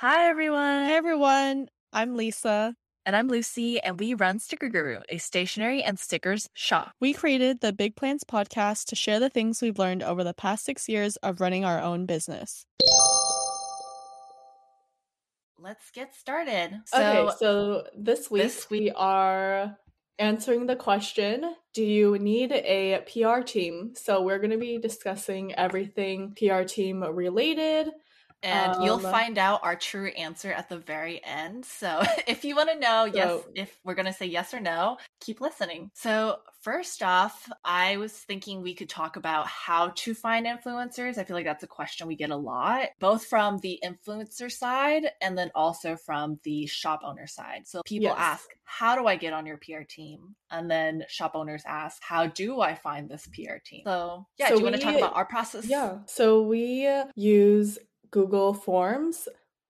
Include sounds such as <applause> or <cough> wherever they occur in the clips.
Hi, everyone. Hi, everyone. I'm Lisa. And I'm Lucy, and we run Sticker Guru, a stationery and stickers shop. We created the Big Plans podcast to share the things we've learned over the past six years of running our own business. Let's get started. So, okay, so this week, this week we are answering the question Do you need a PR team? So, we're going to be discussing everything PR team related and um, you'll find out our true answer at the very end. So <laughs> if you want to know, so, yes, if we're going to say yes or no, keep listening. So, first off, I was thinking we could talk about how to find influencers. I feel like that's a question we get a lot, both from the influencer side and then also from the shop owner side. So, people yes. ask, How do I get on your PR team? And then shop owners ask, How do I find this PR team? So, yeah, so do you we, want to talk about our process? Yeah. So, we use Google Forms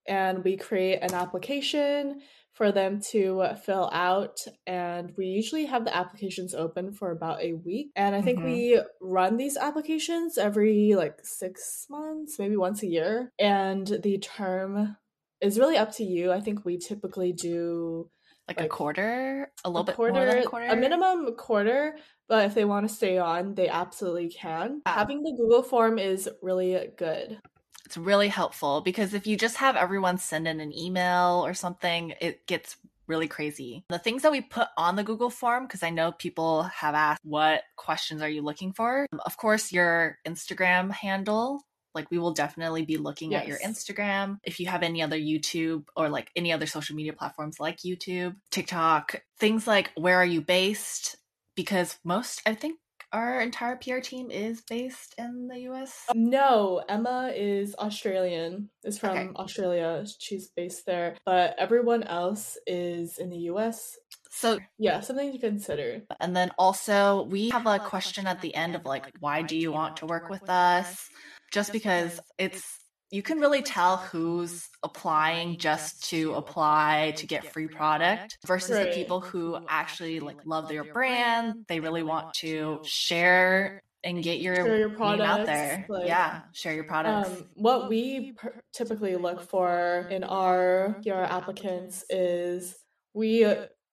and we create an application for them to fill out. And we usually have the applications open for about a week. And I think mm-hmm. we run these applications every like six months, maybe once a year. And the term is really up to you. I think we typically do like, like a quarter, a little a bit quarter, more than a quarter, a minimum quarter. But if they want to stay on, they absolutely can. Having the Google form is really good. It's really helpful because if you just have everyone send in an email or something, it gets really crazy. The things that we put on the Google form, because I know people have asked, what questions are you looking for? Um, of course, your Instagram handle. Like, we will definitely be looking yes. at your Instagram. If you have any other YouTube or like any other social media platforms like YouTube, TikTok, things like where are you based? Because most, I think our entire PR team is based in the US? Um, no, Emma is Australian. Is from okay. Australia. She's based there, but everyone else is in the US. So yeah, something to consider. And then also we have a question at the end of like why do you want to work with us? Just because it's you can really tell who's applying just to apply to get free product versus right. the people who actually like love their brand. They really want to share and get your, share your products, out there. Like, yeah, share your products. Um, what we per- typically look for in our PR applicants is we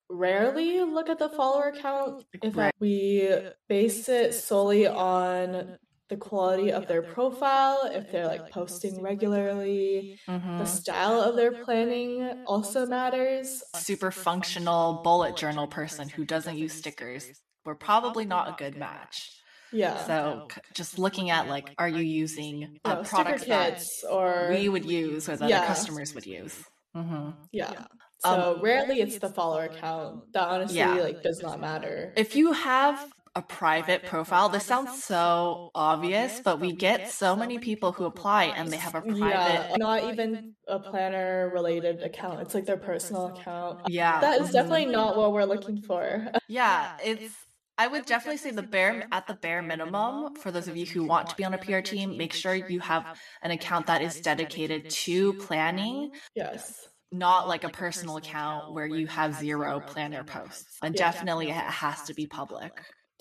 rarely look at the follower count. If right. we base it solely on the quality of their profile, if they're like posting regularly, mm-hmm. the style of their planning also matters. Super functional bullet journal person who doesn't use stickers, we're probably not a good match. Yeah. So just looking at like, are you using uh, no, products that or we would use or that yeah. our customers would use? Mm-hmm. Yeah. So um, rarely it's the follower count. That honestly yeah. like does not matter. If you have a private profile. This sounds so obvious, but we get so many people who apply and they have a private yeah, not even a planner related account. It's like their personal account. Yeah. That is definitely not what we're looking for. <laughs> Yeah, it's I would definitely say the bare at the bare minimum for those of you who want to be on a PR team, make sure you have an account that is dedicated to planning. Yes not like a personal account where you have zero planner posts. And definitely it has to be public.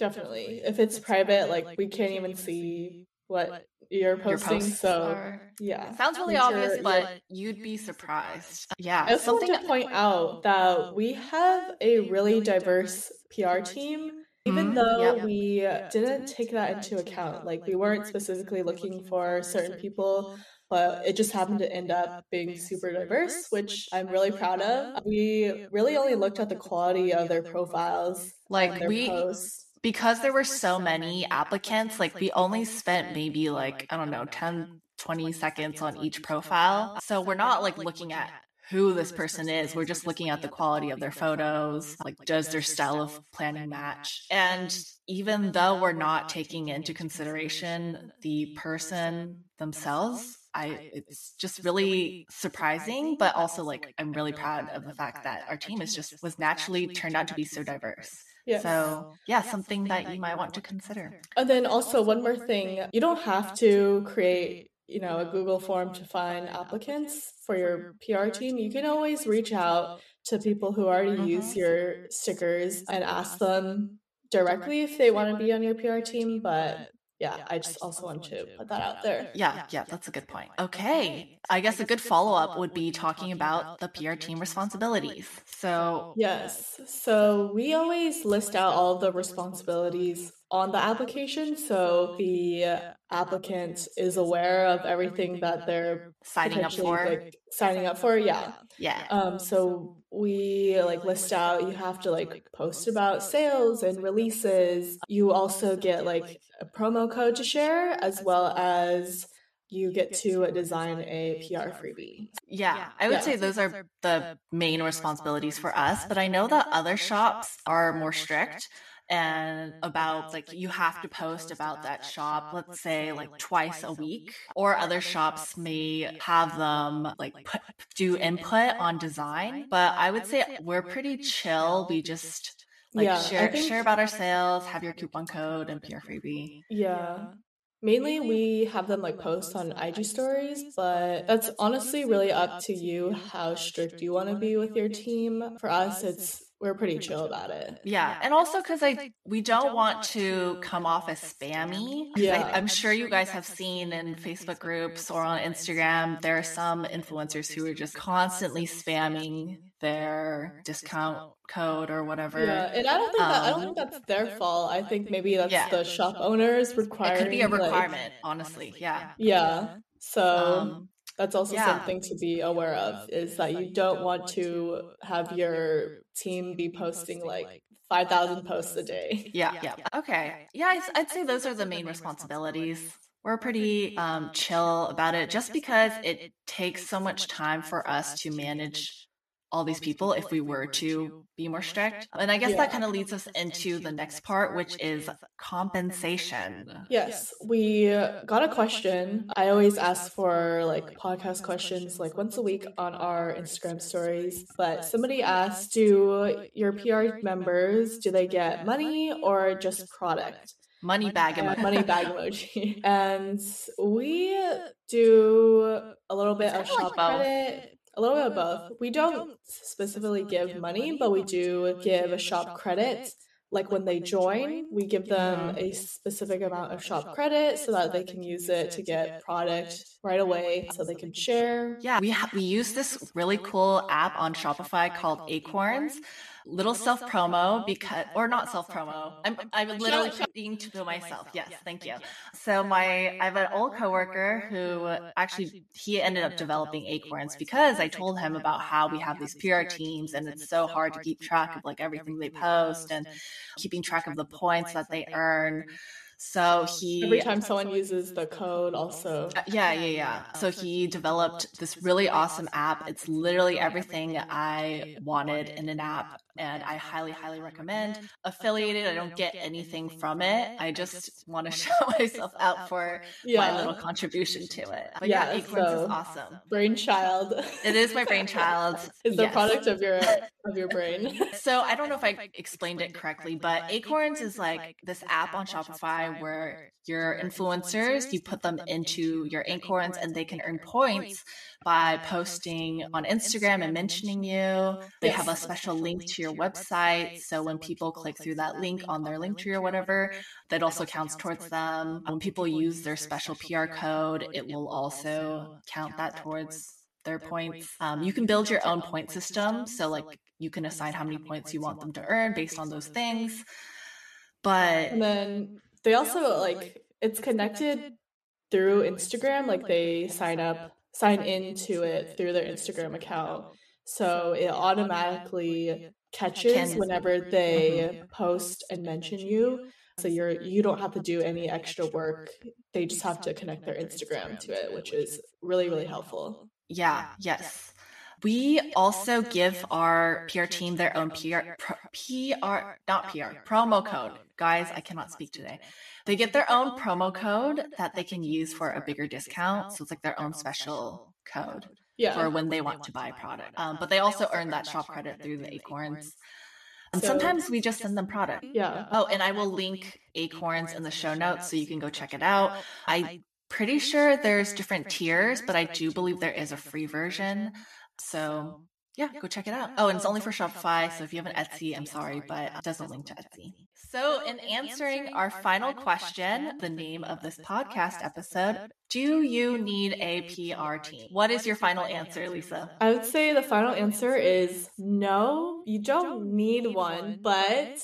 Definitely. If it's private, like we can't even see what you're posting. So are. yeah, sounds really obvious, but you'd be surprised. Yeah, I also want to point out that we have a really diverse PR team. Even mm-hmm. though yeah. we didn't take that into account, like we weren't specifically looking for certain people, but it just happened to end up being super diverse, which I'm really proud of. We really only looked at the quality of their profiles, like their we posts because there were so many applicants, like we only spent maybe like, I don't know, 10, 20 seconds on each profile. So we're not like looking at who this person is. We're just looking at the quality of their photos, like does their style of planning match? And even though we're not taking into consideration the person themselves, I it's just really surprising, but also like I'm really proud of the fact that our team is just was naturally turned out to be so diverse. Yes. So, yeah, something that you might want to consider. And then also, one more thing you don't have to create you know a google form to find applicants for your pr team you can always reach out to people who already use your stickers and ask them directly if they want to be on your pr team but yeah, I just also want to put that out there. Yeah, yeah, that's a good point. Okay. I guess a good follow up would be talking about the PR team responsibilities. So, yes. So, we always list out all the responsibilities on the application. So, the applicant is aware of everything that they're signing up for. Like, signing up for, yeah. Yeah. Um, so, we like list out you have to like post about sales and releases. You also get like a promo code to share as well as you get to design a PR freebie. Yeah, I would yeah. say those are the main responsibilities for us, but I know that other shops are more strict and about like you have to post about that shop let's say like twice a week or other shops may have them like put, do input on design but i would say we're pretty chill we just like yeah, share think, share about our sales, have your coupon code and PR freebie. Yeah. Mainly we have them like post on IG stories, but that's honestly really up to you how strict you want to be with your team. For us, it's we're pretty chill about it. Yeah, and also because I we don't want to come off as spammy. Yeah, I, am sure you guys have seen in Facebook groups or on Instagram there are some influencers who are just constantly spamming their discount code or whatever. Yeah, and I don't think that I don't think um, that's their fault. I think maybe that's yeah. the shop owners requiring. It could be a requirement, like, honestly. Yeah. Yeah. So. Um, that's also yeah. something to be aware of is that you don't want to have your team be posting like 5,000 posts a day. Yeah, yeah. Okay. Yeah, I'd, I'd say those are the main responsibilities. We're pretty um, chill about it just because it takes so much time for us to manage all these people if we were to be more strict. And I guess yeah. that kind of leads us into the next part, which is compensation. Yes, we got a question. I always ask for like podcast questions like once a week on our Instagram stories, but somebody asked, do your PR members do they get money or just product? Money bag emoji. money bag emoji. <laughs> and <laughs> we do a little bit of shop credit a little bit of both. We don't specifically give money, but we do give a shop credit. Like when they join, we give them a specific amount of shop credit so that they can use it to get product right away so they can share. Yeah, we ha- we use this really cool app on Shopify called Acorns little self promo because, or not self promo. I'm, I'm literally speaking to myself. Yes, thank you. So my, I have an old coworker who actually he ended up developing Acorns because I told him about how we have these PR teams and it's so hard to keep track of like everything they post and keeping track of the points that they earn. So he every time someone uses the code, also uh, yeah, yeah, yeah. So he developed this really awesome app. It's literally everything I wanted in an app, and I highly, highly recommend. Affiliated, I don't get anything from it. I just want to <laughs> show myself out for yeah. my little contribution to it. But yeah, yeah Acorns so, is awesome. Brainchild. <laughs> It is my brainchild. it's the product of your of your <laughs> brain. so I don't know if I explained it correctly, but Acorns is like this app on Shopify where your influencers, you put them into your Acorns and they can earn points by posting on Instagram and mentioning you. They have a special link to your website. So when people click through that link on their link tree or whatever, that also counts towards them. When people use their special PR code, it will also count that towards their points. Um, you can build your own point system. So, like, you can assign how many points you want them to earn based on those things. But and then they also like it's connected through Instagram. Like they sign up, sign into it through their Instagram account. So it automatically catches whenever they post and mention you. So you're you don't have to do any extra work. They just have to connect their Instagram to it, which is really, really helpful. Yeah, yes. We also give our PR team their own PR, PR, not PR, promo code. Guys, I cannot speak today. They get their own promo code that they can use for a bigger discount. So it's like their own special code yeah. for when they want to buy a product. Um, but they also earn that shop credit through the Acorns. And sometimes we just send them product. Yeah. Oh, and I will link Acorns in the show notes so you can go check it out. I'm pretty sure there's different tiers, but I do believe there is a free version. So yeah, go check it out. Oh, and it's only for Shopify. So if you have an Etsy, I'm sorry, but it doesn't link to Etsy. So, in answering our final question, the name of this podcast episode, do you need a PR team? What is your final answer, Lisa? I would say the final answer is no, you don't need one, but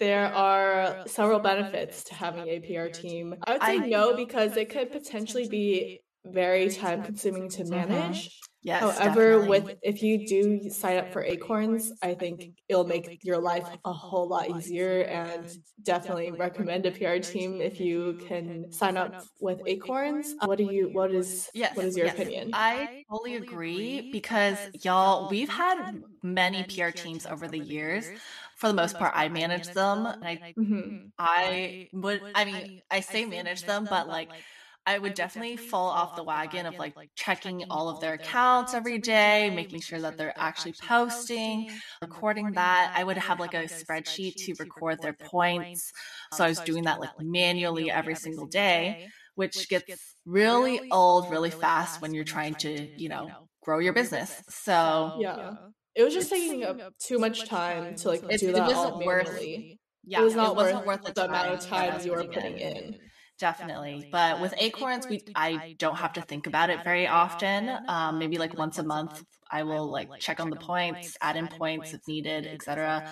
there are several benefits to having a PR team. I would say no because it could potentially be very time consuming to manage. Yes. However, definitely. with if you do sign up for Acorns, I think it'll make your life a whole lot easier and definitely recommend a PR team if you can sign up with Acorns. What do you what is yes, what is your yes. opinion? I totally agree because y'all we've had many PR teams over the years for the most part, I manage them. And I, mm-hmm. I would, I mean, I say manage them, but like I would definitely fall off the wagon of like checking all of their accounts every day, making sure that they're actually posting, recording that. I would have like a spreadsheet to record their points. Uh, so I was doing that like manually every single day, which gets really old really fast when you're trying to, you know, grow your business. So yeah. It was just taking up too much time to like do that all manually. Yeah, it was not it worth, worth the, the amount of time you were putting in. In definitely. But with Acorns, we I don't have to think about it very often. Um, maybe like once a month, I will like check on the points, add in points if needed, etc.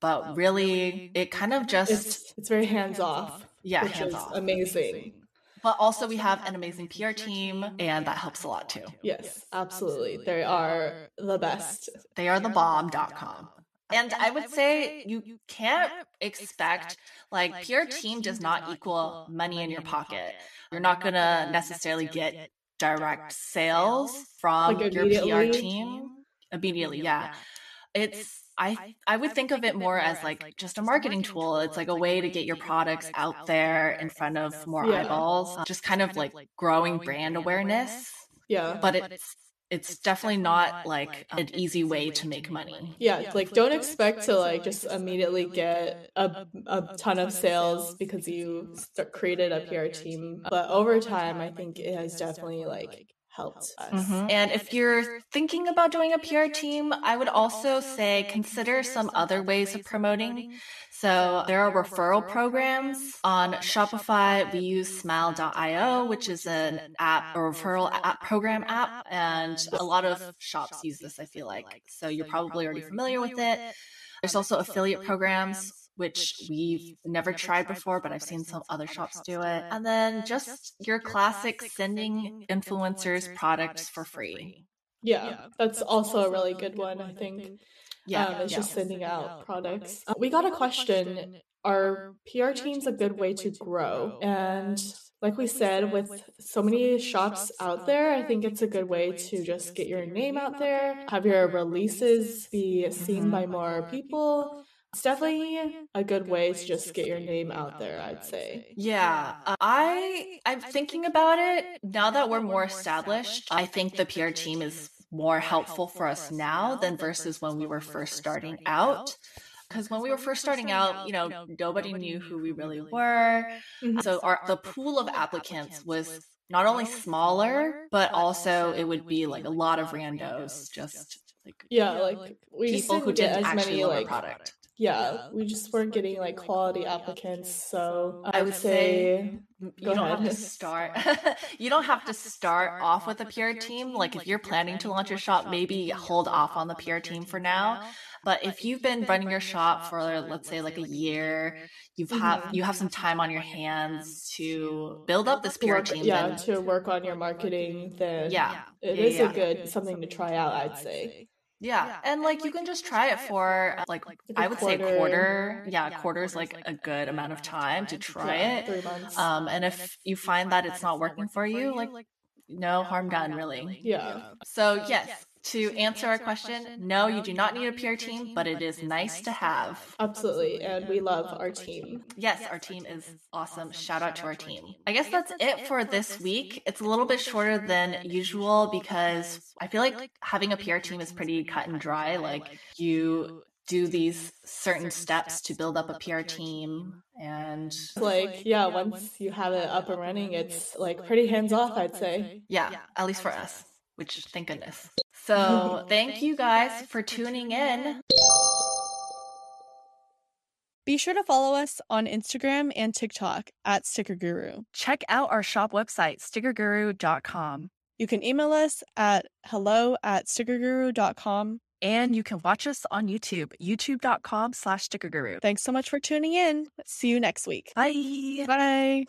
But really, it kind of just it's, it's very hands off. Yeah, which is off. amazing. But also, we have an amazing PR team, and that helps a lot too. Yes, absolutely. They are the best. They are the bomb.com. And I would say you can't expect like PR team does not equal money in your pocket. You're not going to necessarily get direct sales from like your PR team immediately. Yeah. It's I I would think of it more as like just a marketing tool. It's like a way to get your products out there in front of more eyeballs, just kind of like growing brand awareness. Yeah. But it's it's definitely not like an easy way to make money. Yeah, like don't expect to like just immediately get a, a ton of sales because you created a PR team. But over time, I think it has definitely like helped us. Mm-hmm. And if you're thinking about doing a PR team, I would also say consider some other ways of promoting. So there are referral programs on Shopify. We use Smile.io, which is an app, a referral app program app, and a lot of shops use this. I feel like so you're probably already familiar with it. There's also affiliate programs which we've never tried before, but I've seen some other shops do it. And then just your classic sending influencers products for free. Yeah, that's also a really good one, I think. Yeah, um, it's yeah. just sending out products. Um, we got a question: Are PR teams a good way to grow? And like we said, with so many shops out there, I think it's a good way to just get your name out there, have your releases be seen by more people. It's definitely a good way to just get your name out there, I'd say. Yeah. Uh, I I'm thinking about it now that we're more established. I think the PR team is more helpful for us now than versus when we were first starting out because when we were first starting out, you know, nobody knew who we really were. Mm-hmm. So our the pool of applicants was not only smaller, but also it would be like a lot of randos, just like yeah, like we people who didn't, didn't actually many, like product yeah, we just weren't getting like quality applicants. So I would say you don't ahead. have to <laughs> start. <laughs> you don't have to start off with a PR team. Like if you're planning to launch a shop, maybe hold off on the PR team for now. But if you've been running your shop for let's say like a year, you've have you have some time on your hands to build up this PR team. Yeah, then, to work on your marketing. Then yeah, it yeah, is yeah. a good something to try out. I'd say. Yeah. yeah. And, like, and like you can just try it for like, like I would quarter. say quarter. Yeah, yeah quarter is like a good amount of time to try yeah, it. Three months. Um, and if you find that it's not working for you, like no harm done, really. Yeah. So yes, to answer our question, no, you do not need a PR team, but it is nice to have. Absolutely. And we love our team. Yes, our team is awesome. Shout out to our team. I guess that's it for this week. It's a little bit shorter than usual because I feel like having a PR team is pretty cut and dry. Like you do these certain steps to build up a PR team and like yeah once you have it up and running it's like pretty hands off i'd say yeah at least for us which thank goodness <laughs> So thank you guys for tuning in. Be sure to follow us on Instagram and TikTok at Sticker Guru. Check out our shop website, stickerguru.com. You can email us at hello at stickerguru.com. And you can watch us on YouTube, youtube.com slash stickerguru. Thanks so much for tuning in. See you next week. Bye. Bye.